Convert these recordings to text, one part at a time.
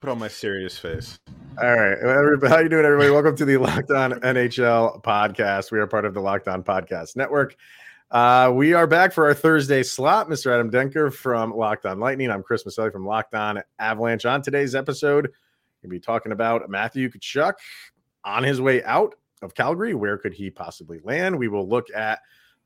put on my serious face. All right, everybody, how you doing, everybody? Welcome to the Locked On NHL podcast. We are part of the Locked On Podcast Network. Uh, we are back for our Thursday slot. Mr. Adam Denker from Locked On Lightning. I'm Chris Maselli from Locked On Avalanche. On today's episode, we'll be talking about Matthew Tkachuk on his way out of Calgary. Where could he possibly land? We will look at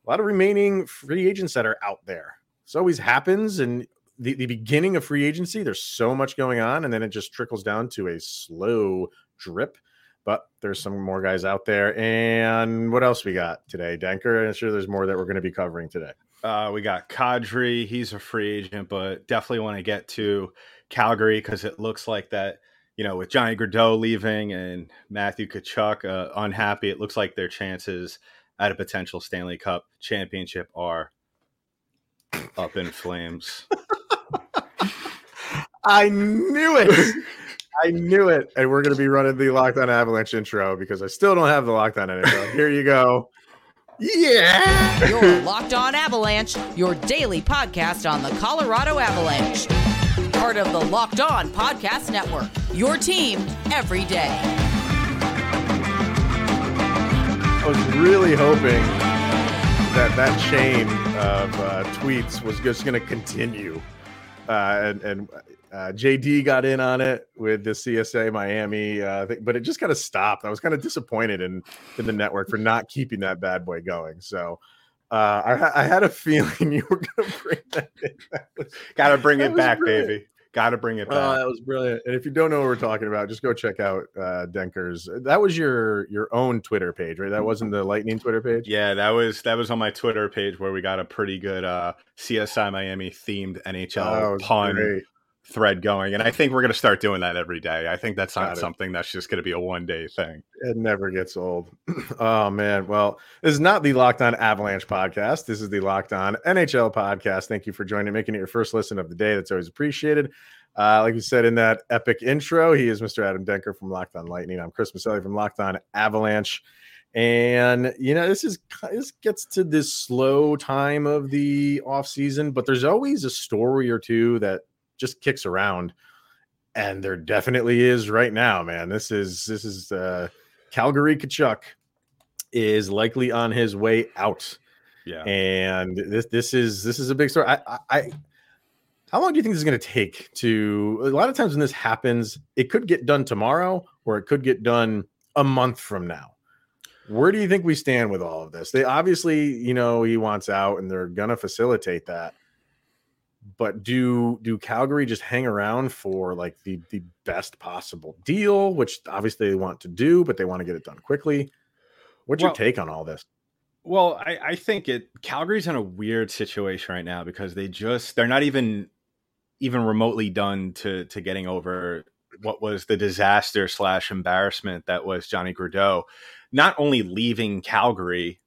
a lot of remaining free agents that are out there. This always happens, and the, the beginning of free agency, there's so much going on, and then it just trickles down to a slow drip. But there's some more guys out there. And what else we got today, Denker? I'm sure there's more that we're going to be covering today. Uh, we got Kadri. He's a free agent, but definitely want to get to Calgary because it looks like that, you know, with Johnny Gaudreau leaving and Matthew Tkachuk uh, unhappy, it looks like their chances at a potential Stanley Cup championship are up in flames. I knew it. I knew it. And we're going to be running the Locked On Avalanche intro because I still don't have the Locked On intro. Here you go. Yeah. You're Locked On Avalanche, your daily podcast on the Colorado Avalanche. Part of the Locked On Podcast Network, your team every day. I was really hoping that that chain of uh, tweets was just going to continue. Uh, and and uh, JD got in on it with the CSI Miami, uh, thing, but it just kind of stopped. I was kind of disappointed in in the network for not keeping that bad boy going. So uh, I, I, had a feeling you were going to bring that in. Got to bring it back, brilliant. baby. Got to bring it back. Oh, that was brilliant. And if you don't know what we're talking about, just go check out uh, Denker's. That was your your own Twitter page, right? That wasn't the Lightning Twitter page. Yeah, that was that was on my Twitter page where we got a pretty good uh, CSI Miami themed NHL oh, pun great thread going. And I think we're going to start doing that every day. I think that's not something that's just going to be a one day thing. It never gets old. oh, man. Well, this is not the Locked On Avalanche podcast. This is the Locked On NHL podcast. Thank you for joining, making it your first listen of the day. That's always appreciated. Uh, like we said in that epic intro, he is Mr. Adam Denker from Locked On Lightning. I'm Chris Maselli from Locked On Avalanche. And you know, this is this gets to this slow time of the off season, but there's always a story or two that just kicks around. And there definitely is right now, man. This is this is uh Calgary Tkachuk is likely on his way out. Yeah. And this this is this is a big story. I I, I how long do you think this is going to take to a lot of times when this happens, it could get done tomorrow or it could get done a month from now. Where do you think we stand with all of this? They obviously, you know, he wants out and they're going to facilitate that but do do Calgary just hang around for like the the best possible deal, which obviously they want to do, but they want to get it done quickly? What's well, your take on all this? Well, I, I think it Calgary's in a weird situation right now because they just they're not even even remotely done to to getting over what was the disaster slash embarrassment that was Johnny Gaudreau, not only leaving Calgary,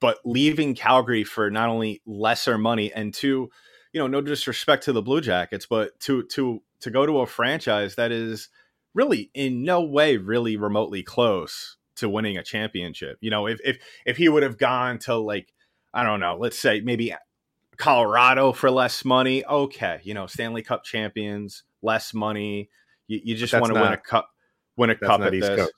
but leaving Calgary for not only lesser money and two you know, no disrespect to the Blue Jackets, but to to to go to a franchise that is really in no way really remotely close to winning a championship. You know, if if if he would have gone to like I don't know, let's say maybe Colorado for less money, okay, you know, Stanley Cup champions, less money. You, you just want to win a cup, win a cup at this.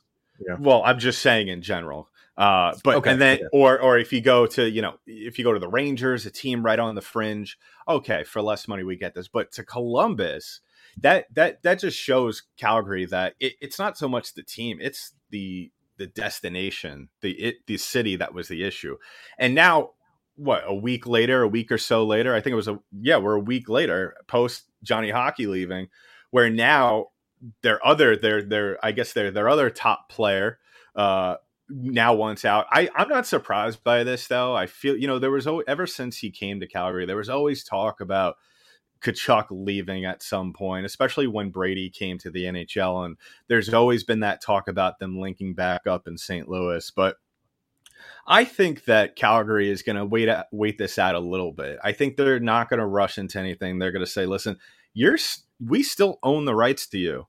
Yeah. Well, I'm just saying in general. Uh, but okay, and then or or if you go to you know if you go to the Rangers, a team right on the fringe, okay, for less money we get this. But to Columbus, that that that just shows Calgary that it, it's not so much the team, it's the the destination, the it the city that was the issue. And now what a week later, a week or so later, I think it was a yeah, we're a week later post Johnny Hockey leaving, where now their other their their I guess their their other top player uh now wants out. I, I'm not surprised by this though. I feel you know there was ever since he came to Calgary, there was always talk about Tkachuk leaving at some point, especially when Brady came to the NHL, and there's always been that talk about them linking back up in St. Louis. But I think that Calgary is going to wait wait this out a little bit. I think they're not going to rush into anything. They're going to say, "Listen, you're we still own the rights to you."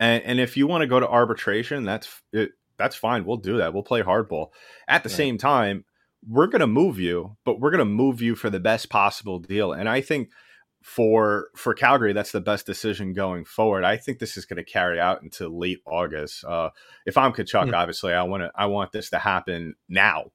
And, and, if you want to go to arbitration, that's it, that's fine. We'll do that. We'll play hardball. At the right. same time, we're going to move you, but we're going to move you for the best possible deal. And I think for for Calgary, that's the best decision going forward. I think this is going to carry out into late August. Uh, if I'm Tkachuk, mm-hmm. obviously, I want to I want this to happen now,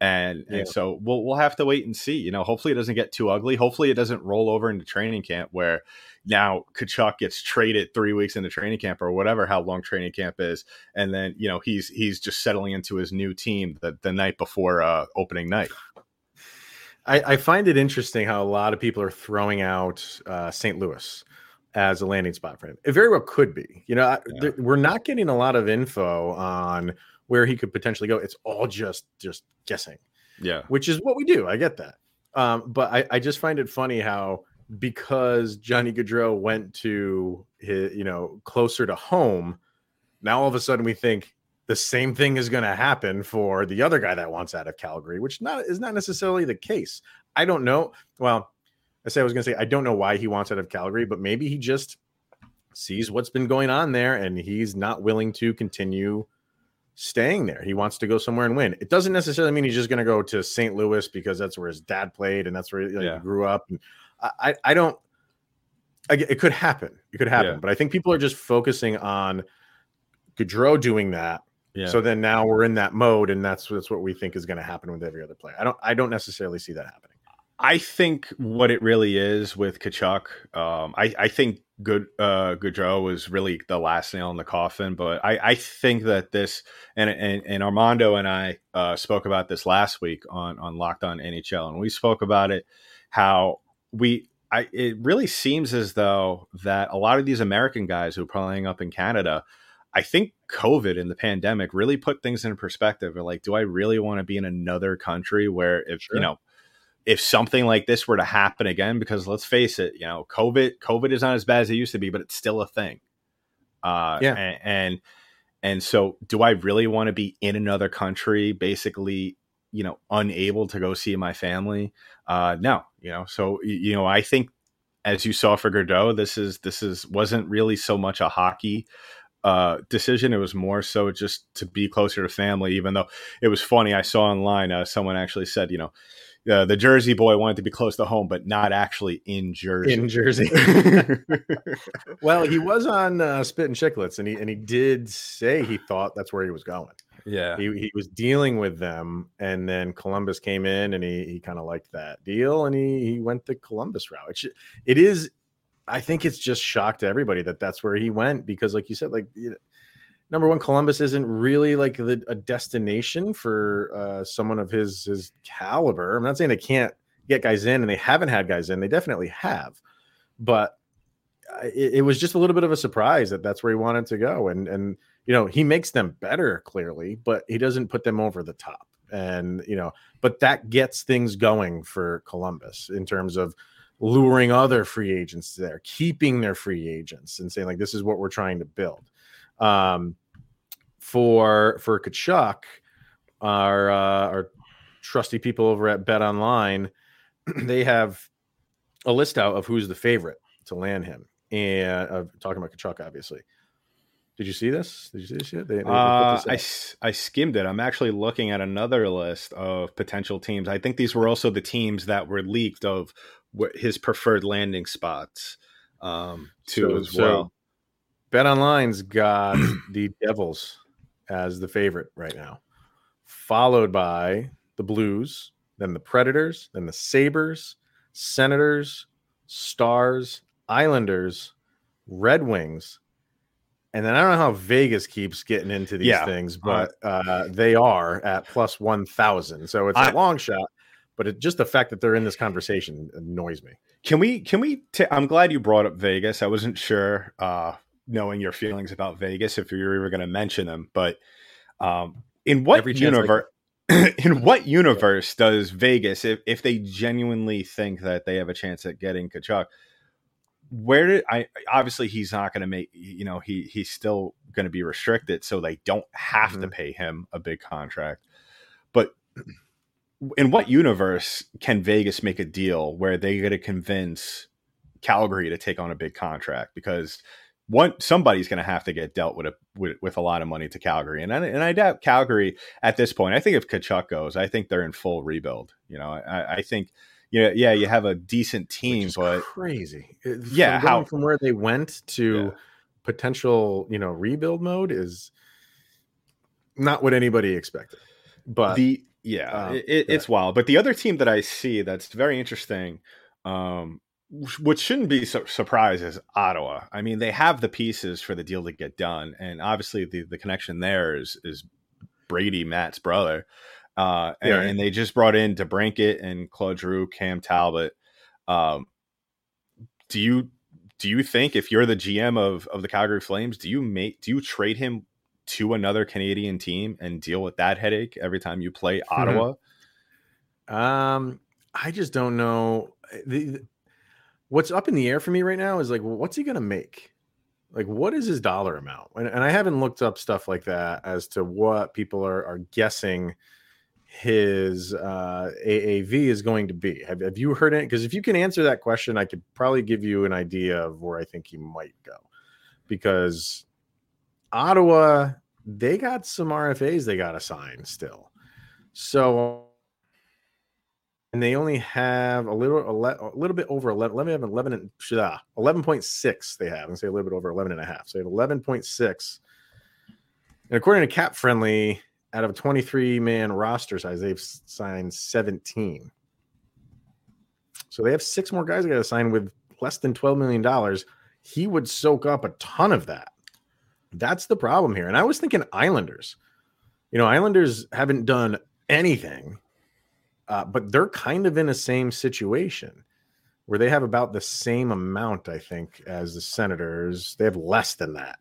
and yeah. and so we'll we'll have to wait and see. You know, hopefully it doesn't get too ugly. Hopefully it doesn't roll over into training camp where now Tkachuk gets traded three weeks into training camp or whatever how long training camp is, and then you know he's he's just settling into his new team the, the night before uh, opening night. I, I, find it interesting how a lot of people are throwing out uh, St. Louis as a landing spot for him. It very well could be. You know, yeah. th- we're not getting a lot of info on where he could potentially go. It's all just just guessing. Yeah, which is what we do. I get that. Um, but I, I just find it funny how because Johnny Gaudreau went to his, you know, closer to home, now all of a sudden we think the same thing is going to happen for the other guy that wants out of Calgary, which not is not necessarily the case. I don't know. Well, I say I was going to say I don't know why he wants out of Calgary, but maybe he just sees what's been going on there and he's not willing to continue staying there. He wants to go somewhere and win. It doesn't necessarily mean he's just going to go to St. Louis because that's where his dad played and that's where like, yeah. he grew up. And I, I don't. it could happen. It could happen, yeah. but I think people are just focusing on Gaudreau doing that. Yeah. So then now we're in that mode, and that's that's what we think is going to happen with every other player. I don't I don't necessarily see that happening. I think what it really is with Tkachuk, um, I, I think Good uh, Gaudreau was really the last nail in the coffin. But I, I think that this and, and, and Armando and I uh, spoke about this last week on on Locked On NHL, and we spoke about it how we I it really seems as though that a lot of these American guys who are playing up in Canada, I think COVID and the pandemic really put things in perspective. Or like, do I really want to be in another country where if sure. you know if something like this were to happen again, because let's face it, you know, COVID COVID is not as bad as it used to be, but it's still a thing. Uh, yeah, and, and and so do I really want to be in another country, basically you know unable to go see my family uh no you know so you know i think as you saw for Gaudreau, this is this is wasn't really so much a hockey uh, decision. It was more so just to be closer to family. Even though it was funny, I saw online uh, someone actually said, you know, uh, the Jersey boy wanted to be close to home, but not actually in Jersey. In Jersey. well, he was on uh, Spit and Chicklets, and he and he did say he thought that's where he was going. Yeah. He, he was dealing with them. And then Columbus came in and he, he kind of liked that deal and he, he went the Columbus route. It, it is, I think it's just shocked to everybody that that's where he went because, like you said, like, you know, number one, Columbus isn't really like the, a destination for uh, someone of his his caliber. I'm not saying they can't get guys in, and they haven't had guys in. They definitely have, but it, it, was just a little bit of a surprise that that's where he wanted to go. And and you know, he makes them better clearly, but he doesn't put them over the top. And, you know, but that gets things going for Columbus in terms of luring other free agents there, keeping their free agents and saying, like, this is what we're trying to build. Um, for for Tkachuk, our uh, our trusty people over at Bet Online, they have a list out of who's the favorite to land him, and uh, talking about Tkachuk, obviously. Did you see this? Did you see this yet? They, they uh, I, I skimmed it. I'm actually looking at another list of potential teams. I think these were also the teams that were leaked of what his preferred landing spots um, too so, as well. So Bet Online's got the Devils as the favorite right now, followed by the Blues, then the Predators, then the Sabres, Senators, Stars, Islanders, Red Wings, and then I don't know how Vegas keeps getting into these yeah. things, but uh, they are at plus 1,000. So it's I, a long shot, but it, just the fact that they're in this conversation annoys me. Can we, can we, i I'm glad you brought up Vegas. I wasn't sure, uh, knowing your feelings about Vegas, if you were even going to mention them, but um, in what universe, like in what universe does Vegas, if, if they genuinely think that they have a chance at getting Tkachuk, where did I obviously he's not going to make you know he he's still going to be restricted so they don't have mm-hmm. to pay him a big contract but in what universe can Vegas make a deal where they're going to convince Calgary to take on a big contract? Because one somebody's going to have to get dealt with a with, with, a lot of money to Calgary and I, and I doubt Calgary at this point I think if Tkachuk goes I think they're in full rebuild you know I, I think yeah, yeah, you have a decent team, but crazy. Yeah, from, how- from where they went to Yeah. potential, you know, rebuild mode is not what anybody expected. But the yeah, um, it, yeah. it's wild. But the other team that I see that's very interesting, um, wh- which shouldn't be su- surprise is Ottawa. I mean, they have the pieces for the deal to get done, and obviously the the connection there is is Brady, Matt's brother, uh, and, Yeah. and they just brought in DeBrincat and Claude Giroux, Cam Talbot. Um, do you do you think if you're the GM of of the Calgary Flames, do you make do you trade him to another Canadian team and deal with that headache every time you play Ottawa? Um, I just don't know. The- what's up in the air for me right now is like, what's he gonna make? Like, what is his dollar amount? And, and I haven't looked up stuff like that as to what people are, are guessing his uh, AAV is going to be. Have, have you heard it? Because if you can answer that question, I could probably give you an idea of where I think he might go. Because Ottawa, they got some RFAs they got to sign still. So and they only have a little a little bit over 11 let me have 11 and ah, 11.6 they have. And say a little bit over 11 and a half. So they have 11.6 and according to cap friendly out of a 23 man roster size they've signed 17 so they have six more guys they got to sign with less than 12 million dollars. He would soak up a ton of that. That's the problem here. And i was thinking islanders. You know islanders haven't done anything uh, but they're kind of in the same situation where they have about the same amount, I think, as the Senators. They have less than that.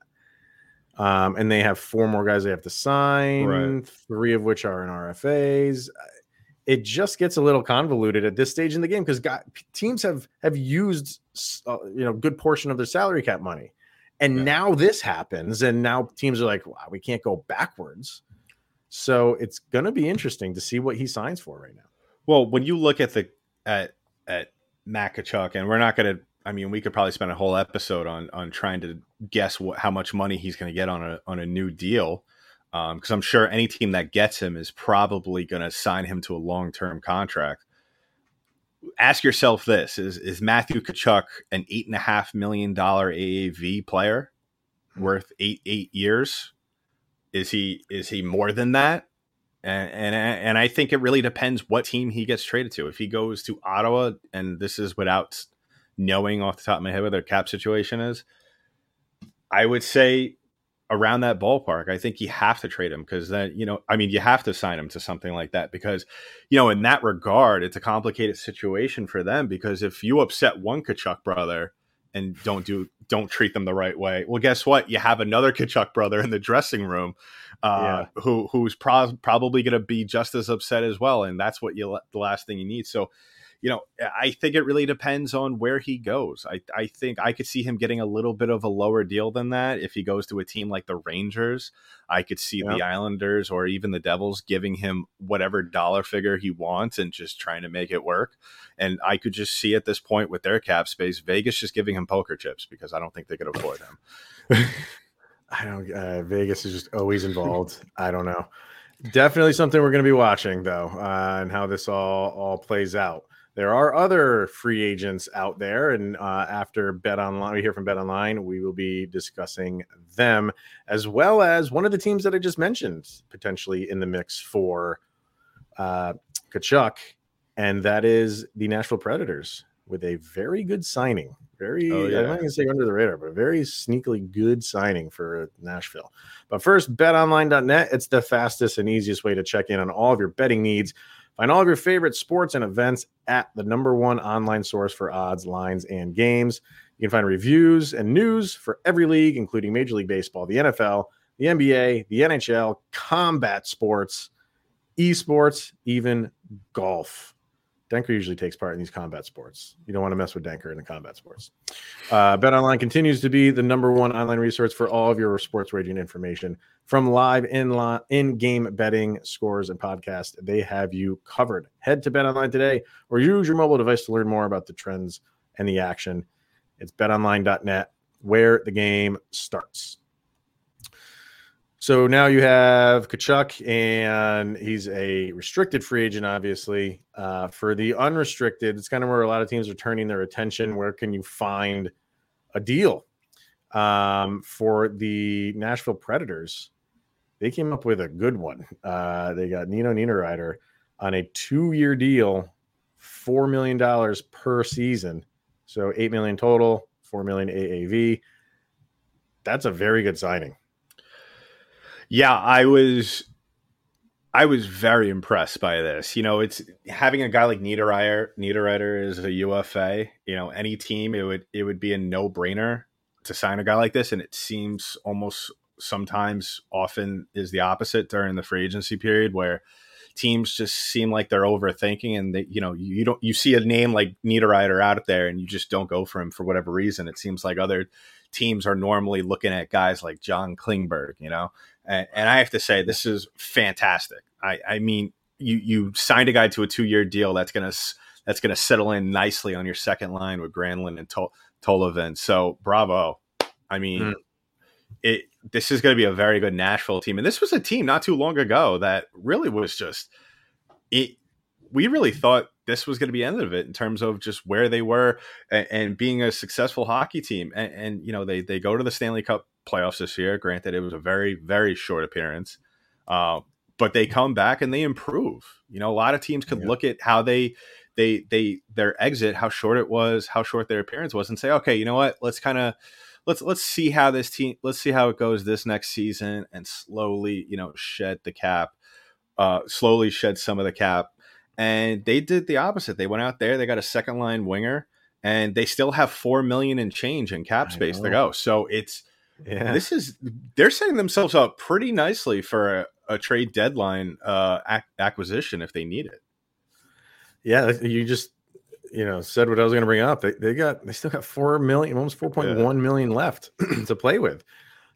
Um, and they have four more guys they have to sign, Right. three of which are in RFAs. It just gets a little convoluted at this stage in the game because teams have have used uh, you know good portion of their salary cap money, and Yeah. now this happens, and now teams are like, wow, we can't go backwards. So it's going to be interesting to see what he signs for right now. Well, when you look at the at at Matt Tkachuk, and we're not going to. I mean, we could probably spend a whole episode on on trying to guess what how much money he's going to get on a on a new deal, um, because I'm sure any team that gets him is probably going to sign him to a long term contract. Ask yourself this: Is is Matthew Tkachuk an eight and a half million dollar AAV player worth eight eight years? Is he is he more than that? And and and I think it really depends what team he gets traded to. If he goes to Ottawa, and this is without knowing off the top of my head what their cap situation is, I would say around that ballpark. I think you have to trade him because then you know, I mean, you have to sign him to something like that because you know, in that regard, it's a complicated situation for them because if you upset one Tkachuk brother and don't do don't treat them the right way, well, guess what? You have another Tkachuk brother in the dressing room uh, who who's pro- probably going to be just as upset as well, and that's what you the last thing you need. So, you know, I think it really depends on where he goes. I I think I could see him getting a little bit of a lower deal than that if he goes to a team like the Rangers. I could see Yeah. the Islanders or even the Devils giving him whatever dollar figure he wants and just trying to make it work. And I could just see at this point with their cap space, Vegas just giving him poker chips because I don't think they could afford him. I don't. Uh, Vegas is just always involved. I don't know. Definitely something we're going to be watching though, uh, and how this all all plays out. There are other free agents out there, and uh, after Bet Online, we hear from Bet Online, we will be discussing them as well as one of the teams that I just mentioned potentially in the mix for uh, Tkachuk, and that is the Nashville Predators with a very good signing. Very, Oh, yeah. I'm not going to say under the radar, but a very sneakily good signing for Nashville. But first, betonline.net. It's the fastest and easiest way to check in on all of your betting needs. Find all of your favorite sports and events at the number one online source for odds, lines, and games. You can find reviews and news for every league, including Major League Baseball, the NFL, the NBA, the NHL, combat sports, esports, even golf. Denker usually takes part in these combat sports. You don't want to mess with Denker in the combat sports. Uh, Bet Online continues to be the number one online resource for all of your sports wagering information from live in in game betting, scores, and podcasts. They have you covered. Head to Bet Online today or use your mobile device to learn more about the trends and the action. It's betonline.net where the game starts. So now you have Tkachuk, and he's a restricted free agent, obviously. Uh, for the unrestricted, it's kind of where a lot of teams are turning their attention. Where can you find a deal? Um, for the Nashville Predators, they came up with a good one. Uh, they got Nino Niederreiter on a two-year deal, four million dollars per season, so eight million total, four million AAV. That's a very good signing. Yeah, I was I was very impressed by this. You know, it's having a guy like Niederreiter, Niederreiter is a UFA. You know, any team it would it would be a no brainer to sign a guy like this, and it seems almost sometimes often is the opposite during the free agency period where teams just seem like they're overthinking and they you know you don't you see a name like Niederreiter out there and you just don't go for him for whatever reason it seems like other teams are normally looking at guys like John Klingberg you know and, and I have to say this is fantastic I I mean you you signed a guy to a two year deal that's gonna that's gonna settle in nicely on your second line with Granlund and Tol- so bravo I mean mm it this is going to be a very good Nashville team, and this was a team not too long ago that really was just it. We really thought this was going to be the end of it in terms of just where they were and, and being a successful hockey team. And, and, you know they they go to the Stanley Cup playoffs this year. Granted, it was a very very short appearance, uh, but they come back and they improve. You know, a lot of teams could yeah. look at how they they they their exit, how short it was, how short their appearance was, and say, okay, you know what, let's kind of let's let's see how this team let's see how it goes this next season and slowly you know shed the cap uh slowly shed some of the cap and they did the opposite they went out there they got a second line winger and they still have four million in change in cap space to go so it's yeah. this is they're setting themselves up pretty nicely for a, a trade deadline uh ac- acquisition if they need it yeah you just you know, said what I was going to bring up. They, they got they still got four million, almost four point one million left to play with,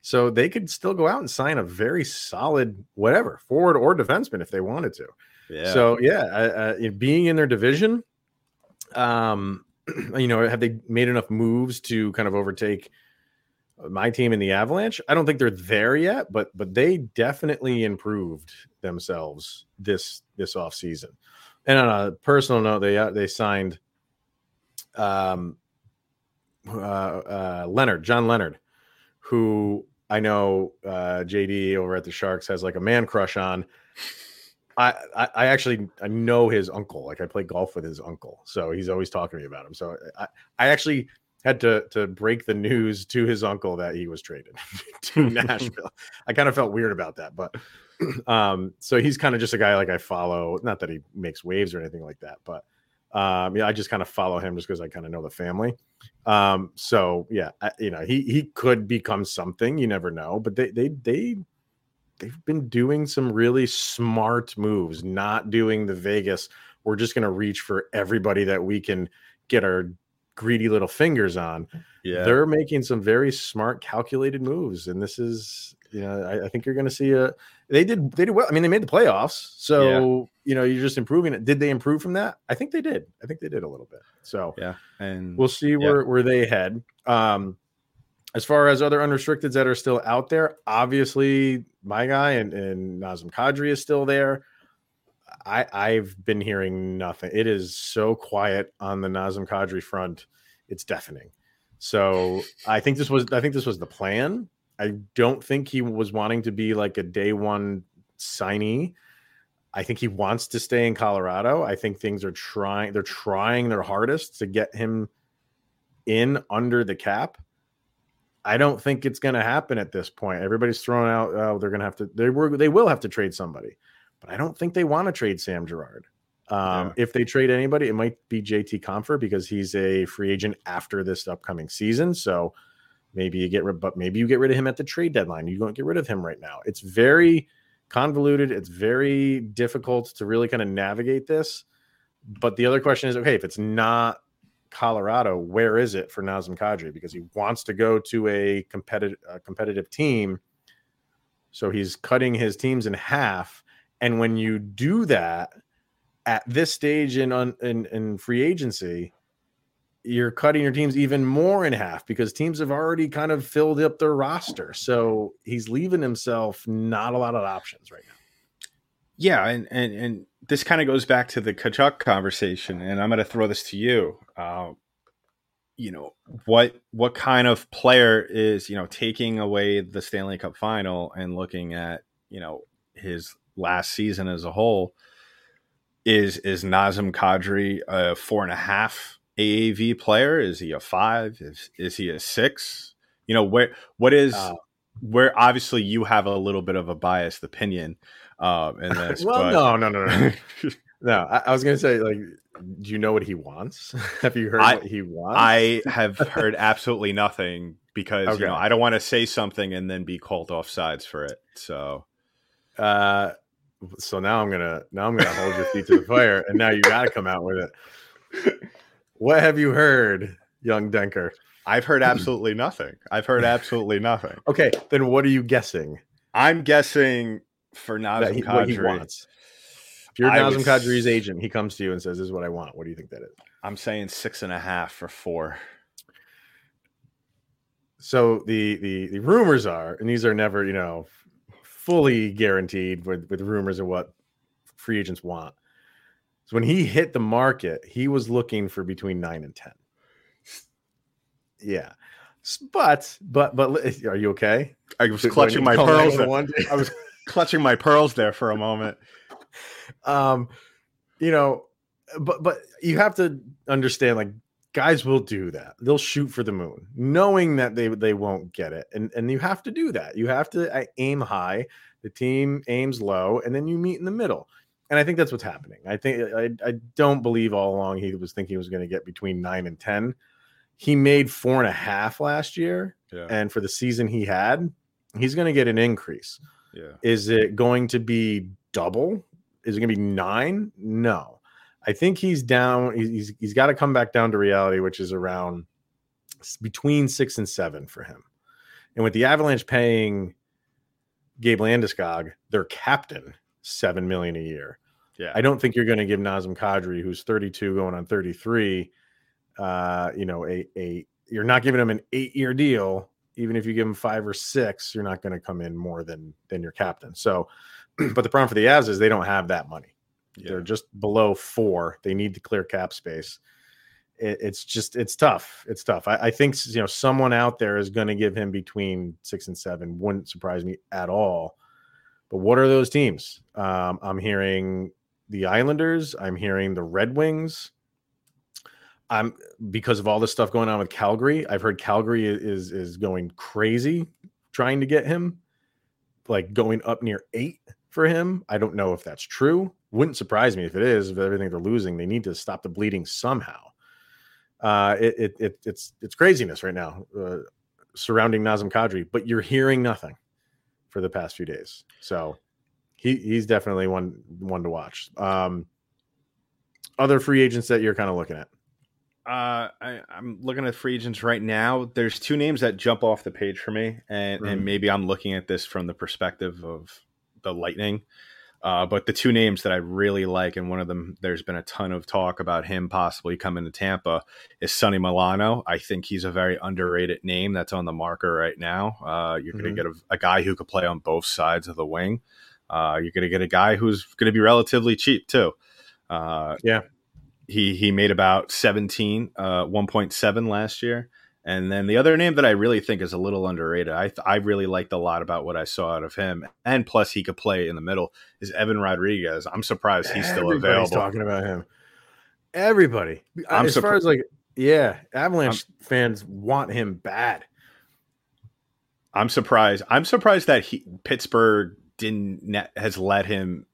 so they could still go out and sign a very solid whatever forward or defenseman if they wanted to. Yeah. So yeah, uh, being in their division, um, you know, have they made enough moves to kind of overtake my team in the Avalanche? I don't think they're there yet, but but they definitely improved themselves this this off season. And on a personal note, they uh, they signed um, uh, uh, Leonard, John Leonard, who I know uh, JD over at the Sharks has like a man crush on. I, I, I actually I know his uncle. Like I play golf with his uncle, so he's always talking to me about him. So I, I actually had to to break the news to his uncle that he was traded to Nashville. I kind of felt weird about that, but um, so he's kind of just a guy like I follow. Not that he makes waves or anything like that, but um, yeah, I just kind of follow him just because I kind of know the family. Um, so yeah, I, you know, he he could become something. You never know, but they they they they've been doing some really smart moves, not doing the Vegas. We're just going to reach for everybody that we can get our greedy little fingers on. Yeah, they're making some very smart, calculated moves, and this is you know, I, I think you're going to see a. They did. They did well. I mean, they made the playoffs, so yeah. you know, you're just improving it. Did they improve from that? I think they did. I think they did a little bit. So yeah, and we'll see where where they head. Um, as far as other unrestricteds that are still out there, obviously my guy and, and Nazem Kadri is still there. I I've been hearing nothing. It is so quiet on the Nazem Kadri front. It's deafening. So I think this was I think this was the plan. I don't think he was wanting to be like a day one signee. I think he wants to stay in Colorado. I think things are trying, they're trying their hardest to get him in under the cap. I don't think it's going to happen at this point. Everybody's throwing out, oh, they're going to have to, they were, they will have to trade somebody, but I don't think they want to trade Sam Girard. Um, yeah. If they trade anybody, it might be JT Compher because he's a free agent after this upcoming season. So, Maybe you get rid, but maybe you get rid of him at the trade deadline. You don't get rid of him right now. It's very convoluted. It's very difficult to really kind of navigate this. But the other question is, okay, if it's not Colorado, where is it for Nazem Kadri? Because he wants to go to a competitive a competitive team. So he's cutting his teams in half. And when you do that at this stage in in, in free agency, you're cutting your teams even more in half because teams have already kind of filled up their roster. So he's leaving himself not a lot of options right now. Yeah, and and and this kind of goes back to the Tkachuk conversation, and I'm going to throw this to you. Uh, you know what what kind of player is you know taking away the Stanley Cup final and looking at you know his last season as a whole is is Nazem Kadri a four and a half AAV player? Is he a five? Is is he a six? You know where what is uh, where obviously you have a little bit of a biased opinion um, in this. well, but... no, no, no, no. no, I, I was gonna say like do you know what he wants? have you heard I, what he wants? I have heard absolutely nothing because okay. you know I don't want to say something and then be called off sides for it. So, uh, so now I'm gonna now I'm gonna hold your feet to the fire, and now you got to come out with it. What have you heard, young Denker? I've heard absolutely nothing. I've heard absolutely nothing. Okay, then what are you guessing? I'm guessing for Nazem he, Kadri. What he wants. If you're Nazem Kadri's agent, he comes to you and says, "This is what I want." What do you think that is? I'm saying six and a half for four. So the the the rumors are, and these are never, you know, fully guaranteed with with rumors of what free agents want. So when he hit the market, he was looking for between nine and ten. Yeah, but but but are you okay? I was clutching my pearls. I was clutching my pearls there for a moment um, you know, but but you have to understand like guys will do that. They'll shoot for the moon, knowing that they they won't get it, and and you have to do that. You have to uh, aim high. The team aims low, and then you meet in the middle. And I think that's what's happening. I think I, I don't believe all along he was thinking he was going to get between nine and ten. He made four and a half last year, yeah. and for the season he had, he's going to get an increase. Yeah. Is it going to be double? is it going to be nine? No, I think he's down. He's he's got to come back down to reality, which is around between six and seven for him. And with the Avalanche paying Gabe Landeskog, their captain, seven million a year. Yeah, I don't think you're going to give Nazem Kadri, who's 32 going on 33, uh, you know, a a you're not giving him an eight year deal. Even if you give him five or six, you're not going to come in more than than your captain. So but the problem for the Avs is they don't have that money. Yeah. They're just below four. They need to clear cap space. It, it's just it's tough. It's tough. I, I think you know someone out there is going to give him between six and seven. Wouldn't surprise me at all. But what are those teams? Um, I'm hearing the Islanders. I'm hearing the Red Wings. I'm because of all this stuff going on with Calgary. I've heard Calgary is is going crazy trying to get him, like going up near eight for him. I don't know if that's true. Wouldn't surprise me if it is. If everything they're losing, they need to stop the bleeding somehow. Uh, it, it, it it's it's craziness right now uh, surrounding Nazem Kadri, but you're hearing nothing for the past few days. So he he's definitely one one to watch. Um, other free agents that you're kind of looking at. Uh, I, am looking at free agents right now. There's two names that jump off the page for me, and, mm-hmm. and maybe I'm looking at this from the perspective of the Lightning. Uh, but the two names that I really like, and one of them, there's been a ton of talk about him possibly coming to Tampa, is Sonny Milano. I think he's a very underrated name that's on the marker right now. Uh, you're mm-hmm. going to get a, a, guy who could play on both sides of the wing. Uh, you're going to get a guy who's going to be relatively cheap too. Uh, yeah, he he made about 17, uh, 1.7 last year. And then the other name that I really think is a little underrated, I I really liked a lot about what I saw out of him, and plus he could play in the middle. Is Evan Rodrigues. I'm surprised he's still Everybody's available. Talking about him, everybody. I'm as far as like, yeah, Avalanche I'm, fans want him bad. I'm surprised. I'm surprised that he Pittsburgh didn't has let him,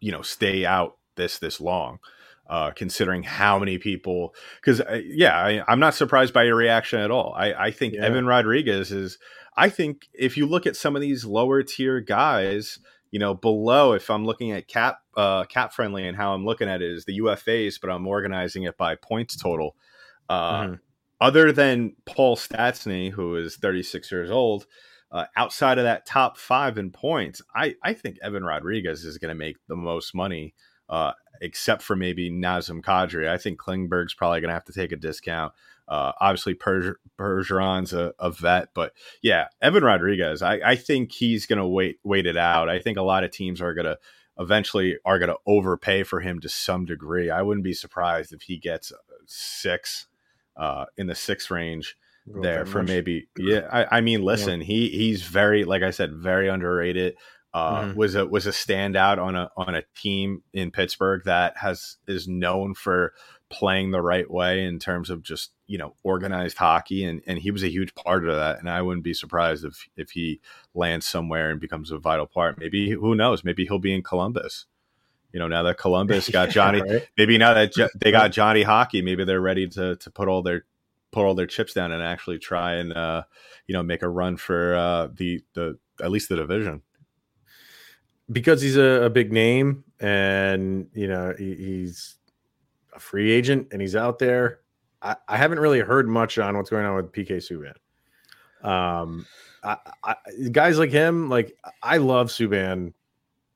you know, stay out this this long uh, considering how many people. Because uh, yeah, I, am not surprised by your reaction at all. I, I think yeah. Evan Rodrigues is. I think if you look at some of these lower tier guys, you know, below, if I'm looking at cap uh, cap friendly and how I'm looking at it is the UFAs, but I'm organizing it by points total. Uh, mm-hmm. Other than Paul Stastny, who is 36 years old, uh, outside of that top five in points, I, I think Evan Rodrigues is going to make the most money uh, except for maybe Nazem Kadri. I think Klingberg's probably going to have to take a discount. Uh, obviously, per- Bergeron's a, a, vet, but yeah, Evan Rodrigues. I, I think he's going to wait wait it out. I think a lot of teams are going to eventually are going to overpay for him to some degree. I wouldn't be surprised if he gets six uh, in the six range there for much. maybe yeah. I, I mean, listen, yeah. he he's very like I said, very underrated. Uh, mm-hmm. was a was a standout on a on a team in Pittsburgh that has is known for playing the right way in terms of just you know organized hockey. And and he was a huge part of that. And I wouldn't be surprised if if he lands somewhere and becomes a vital part. Maybe who knows? Maybe he'll be in Columbus. You know now that Columbus got Johnny yeah, right? maybe now that they got Johnny hockey maybe they're ready to to put all their put all their chips down and actually try and uh you know make a run for uh the the at least the division because he's a, a big name and you know he, he's a free agent and he's out there. I, I, haven't really heard much on what's going on with PK Subban. Um, I, I, guys like him, like I love Subban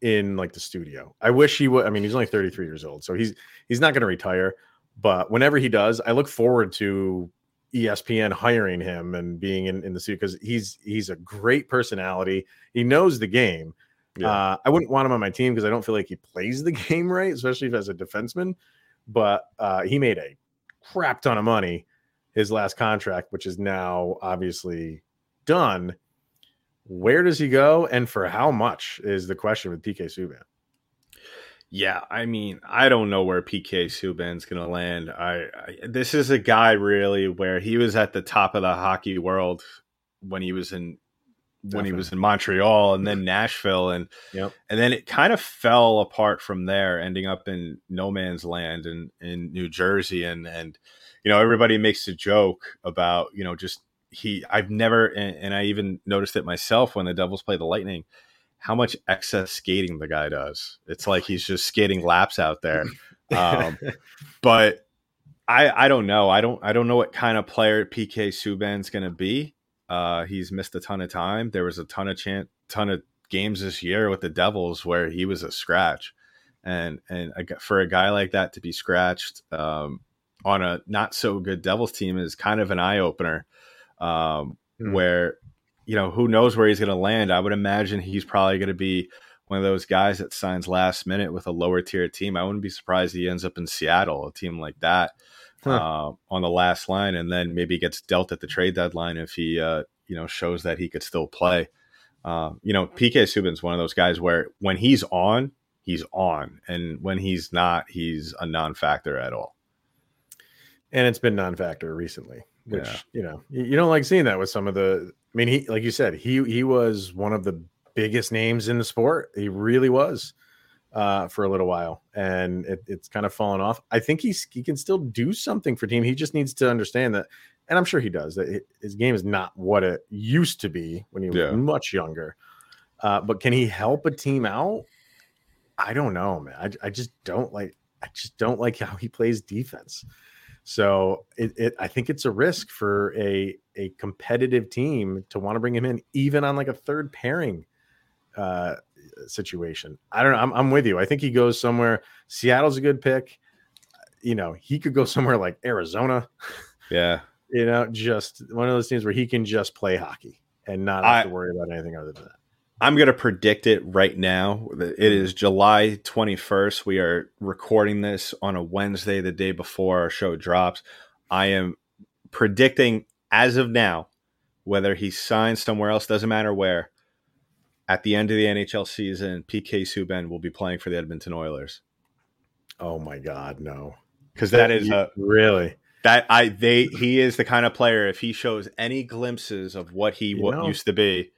in like the studio. I wish he would. I mean, he's only 33 years old, so he's he's not going to retire. But whenever he does, I look forward to ESPN hiring him and being in, in the studio because he's he's a great personality. He knows the game. Yeah. Uh, I wouldn't want him on my team because I don't feel like he plays the game right, especially if as a defenseman but uh, he made a crap ton of money his last contract, which is now obviously done. Where does he go, and for how much is the question with PK Subban? Yeah, I mean, I don't know where PK Subban's going to land. I, I, this is a guy really where he was at the top of the hockey world when he was in when he was in Montreal and then Nashville and yep. and then it kind of fell apart from there, ending up in no man's land in in New Jersey and and you know everybody makes a joke about you know just he I've never and, and I even noticed it myself when the Devils play the Lightning how much excess skating the guy does. It's like he's just skating laps out there. Um, but I I don't know. I don't I don't know what kind of player PK Subban's going to be. Uh, he's missed a ton of time. There was a ton of chance, ton of games this year with the Devils where he was a scratch, and and for a guy like that to be scratched um, on a not so good Devils team is kind of an eye opener. Um, mm. Where you know who knows where he's going to land. I would imagine he's probably going to be one of those guys that signs last minute with a lower tier team. I wouldn't be surprised he ends up in Seattle, a team like that huh. uh, on the last line, and then maybe gets dealt at the trade deadline if he uh, you know shows that he could still play. Uh, you know, PK Subban's one of those guys where when he's on, he's on, and when he's not, he's a non-factor at all. And it's been non-factor recently, which yeah. you know you don't like seeing that with some of the. I mean, he like you said, he he was one of the biggest names in the sport. He really was uh, for a little while, and it, it's kind of fallen off. I think he's he can still do something for team. He just needs to understand that, and I'm sure he does. That his game is not what it used to be when he was yeah. much younger. Uh, but can he help a team out? I don't know, man. I, I just don't like. I just don't like how he plays defense. So it, it, I think it's a risk for a a competitive team to want to bring him in, even on like a third pairing uh, situation. I don't know. I'm, I'm with you. I think he goes somewhere. Seattle's a good pick. You know, he could go somewhere like Arizona. Yeah. you know, just one of those teams where he can just play hockey and not have I, to worry about anything other than that. I'm going to predict it right now. It is July 21st. We are recording this on a Wednesday, the day before our show drops. I am predicting as of now, whether he signs somewhere else, doesn't matter where, at the end of the NHL season, PK Subban will be playing for the Edmonton Oilers. Oh my God, no! Because that is a, really that I they he is the kind of player. If he shows any glimpses of what he what used to be,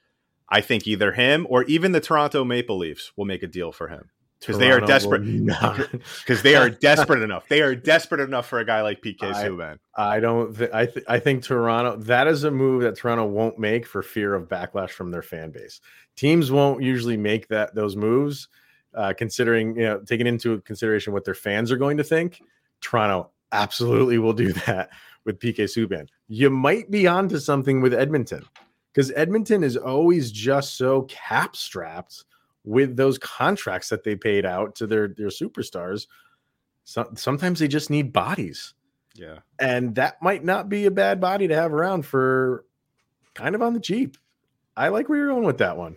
I think either him or even the Toronto Maple Leafs will make a deal for him because they are desperate. Because they are desperate enough. They are desperate enough for a guy like PK Subban. I don't. Th- I th- I think Toronto. That is a move that Toronto won't make for fear of backlash from their fan base. Teams won't usually make that those moves, uh, considering you know taking into consideration what their fans are going to think. Toronto absolutely will do that with PK Subban. You might be onto something with Edmonton because Edmonton is always just so cap strapped with those contracts that they paid out to their their superstars. So, sometimes they just need bodies. Yeah. And that might not be a bad body to have around for kind of on the cheap. I like where you're going with that one.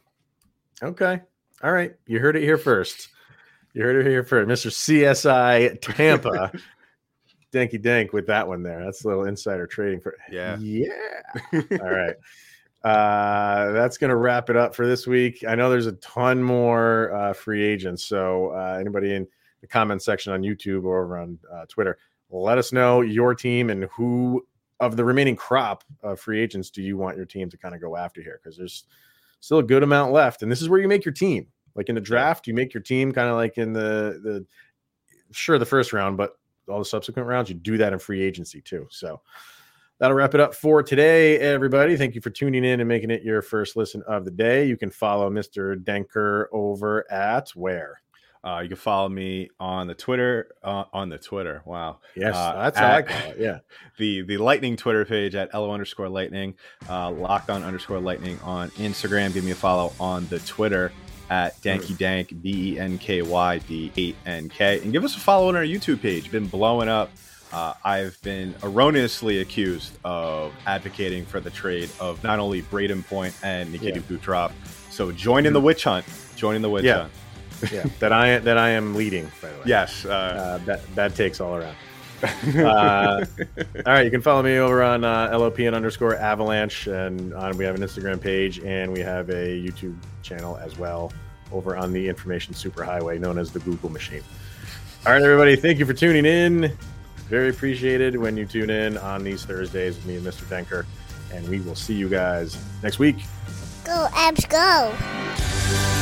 Okay. All right. You heard it here first. You heard it here first. Mr. CSI Tampa. Danky Dank with that one there. That's a little insider trading for Yeah. Yeah. All right. Uh, that's going to wrap it up for this week. I know there's a ton more uh, free agents. So, uh, anybody in the comment section on YouTube or over on uh, Twitter, let us know your team and who of the remaining crop of free agents do you want your team to kind of go after here? Because there's still a good amount left. And this is where you make your team. Like in the draft, you make your team kind of like in the, the, sure, the first round, but all the subsequent rounds, you do that in free agency too. So, That'll wrap it up for today, everybody. Thank you for tuning in and making it your first listen of the day. You can follow Mr. Denker over at where? Uh, you can follow me on the Twitter uh, on the Twitter. Wow. Yes, Uh, that's how I call it. Yeah. the the lightning twitter page at lo underscore lightning uh locked on underscore lightning on instagram give me a follow on the twitter at danky dank b-e-n-k-y-d-8-n-k and give us a follow on our youtube page been blowing up uh, I've been erroneously accused of advocating for the trade of not only Brayden Point and Nikita Yeah. Kucherov. So join in the witch hunt. Join in the witch Yeah. hunt. Yeah. that I that I am leading, by the way. Yes. Uh, Uh, bad takes all around. Uh, all right, you can follow me over on uh, LOP and underscore avalanche, and on we have an Instagram page and we have a YouTube channel as well over on the information superhighway known as the Google machine. All right, everybody, thank you for tuning in. Very appreciated when you tune in on these Thursdays with me and Mr. Denker. And we will see you guys next week. Go, Avs, go.